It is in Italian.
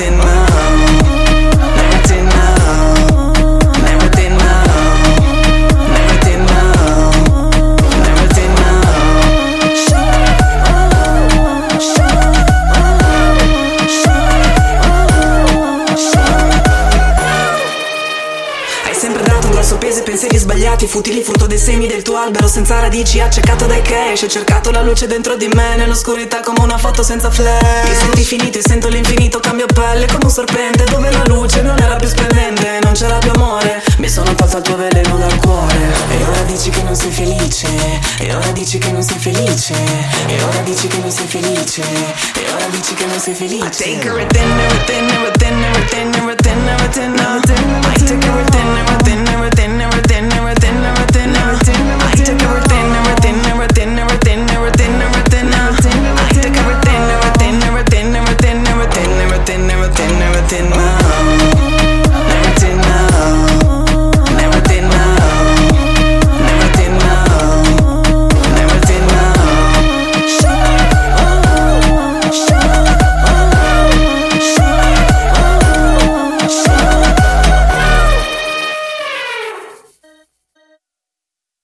in my Parla soppesi pensieri sbagliati, futili frutto dei semi del tuo albero senza radici, accecato dai cash, ho cercato la luce dentro di me, nell'oscurità come una foto senza flash. Mi sento infinito e sento l'infinito, cambio pelle come un serpente, dove la luce non era più splendente, non c'era più amore, mi sono tolto il tuo veleno dal cuore. E ora dici che non sei felice, e ora dici che non sei felice, e ora dici che non sei felice, e ora dici che non sei felice. I take everything, everything, everything, everything, everything, everything, everything. nothing.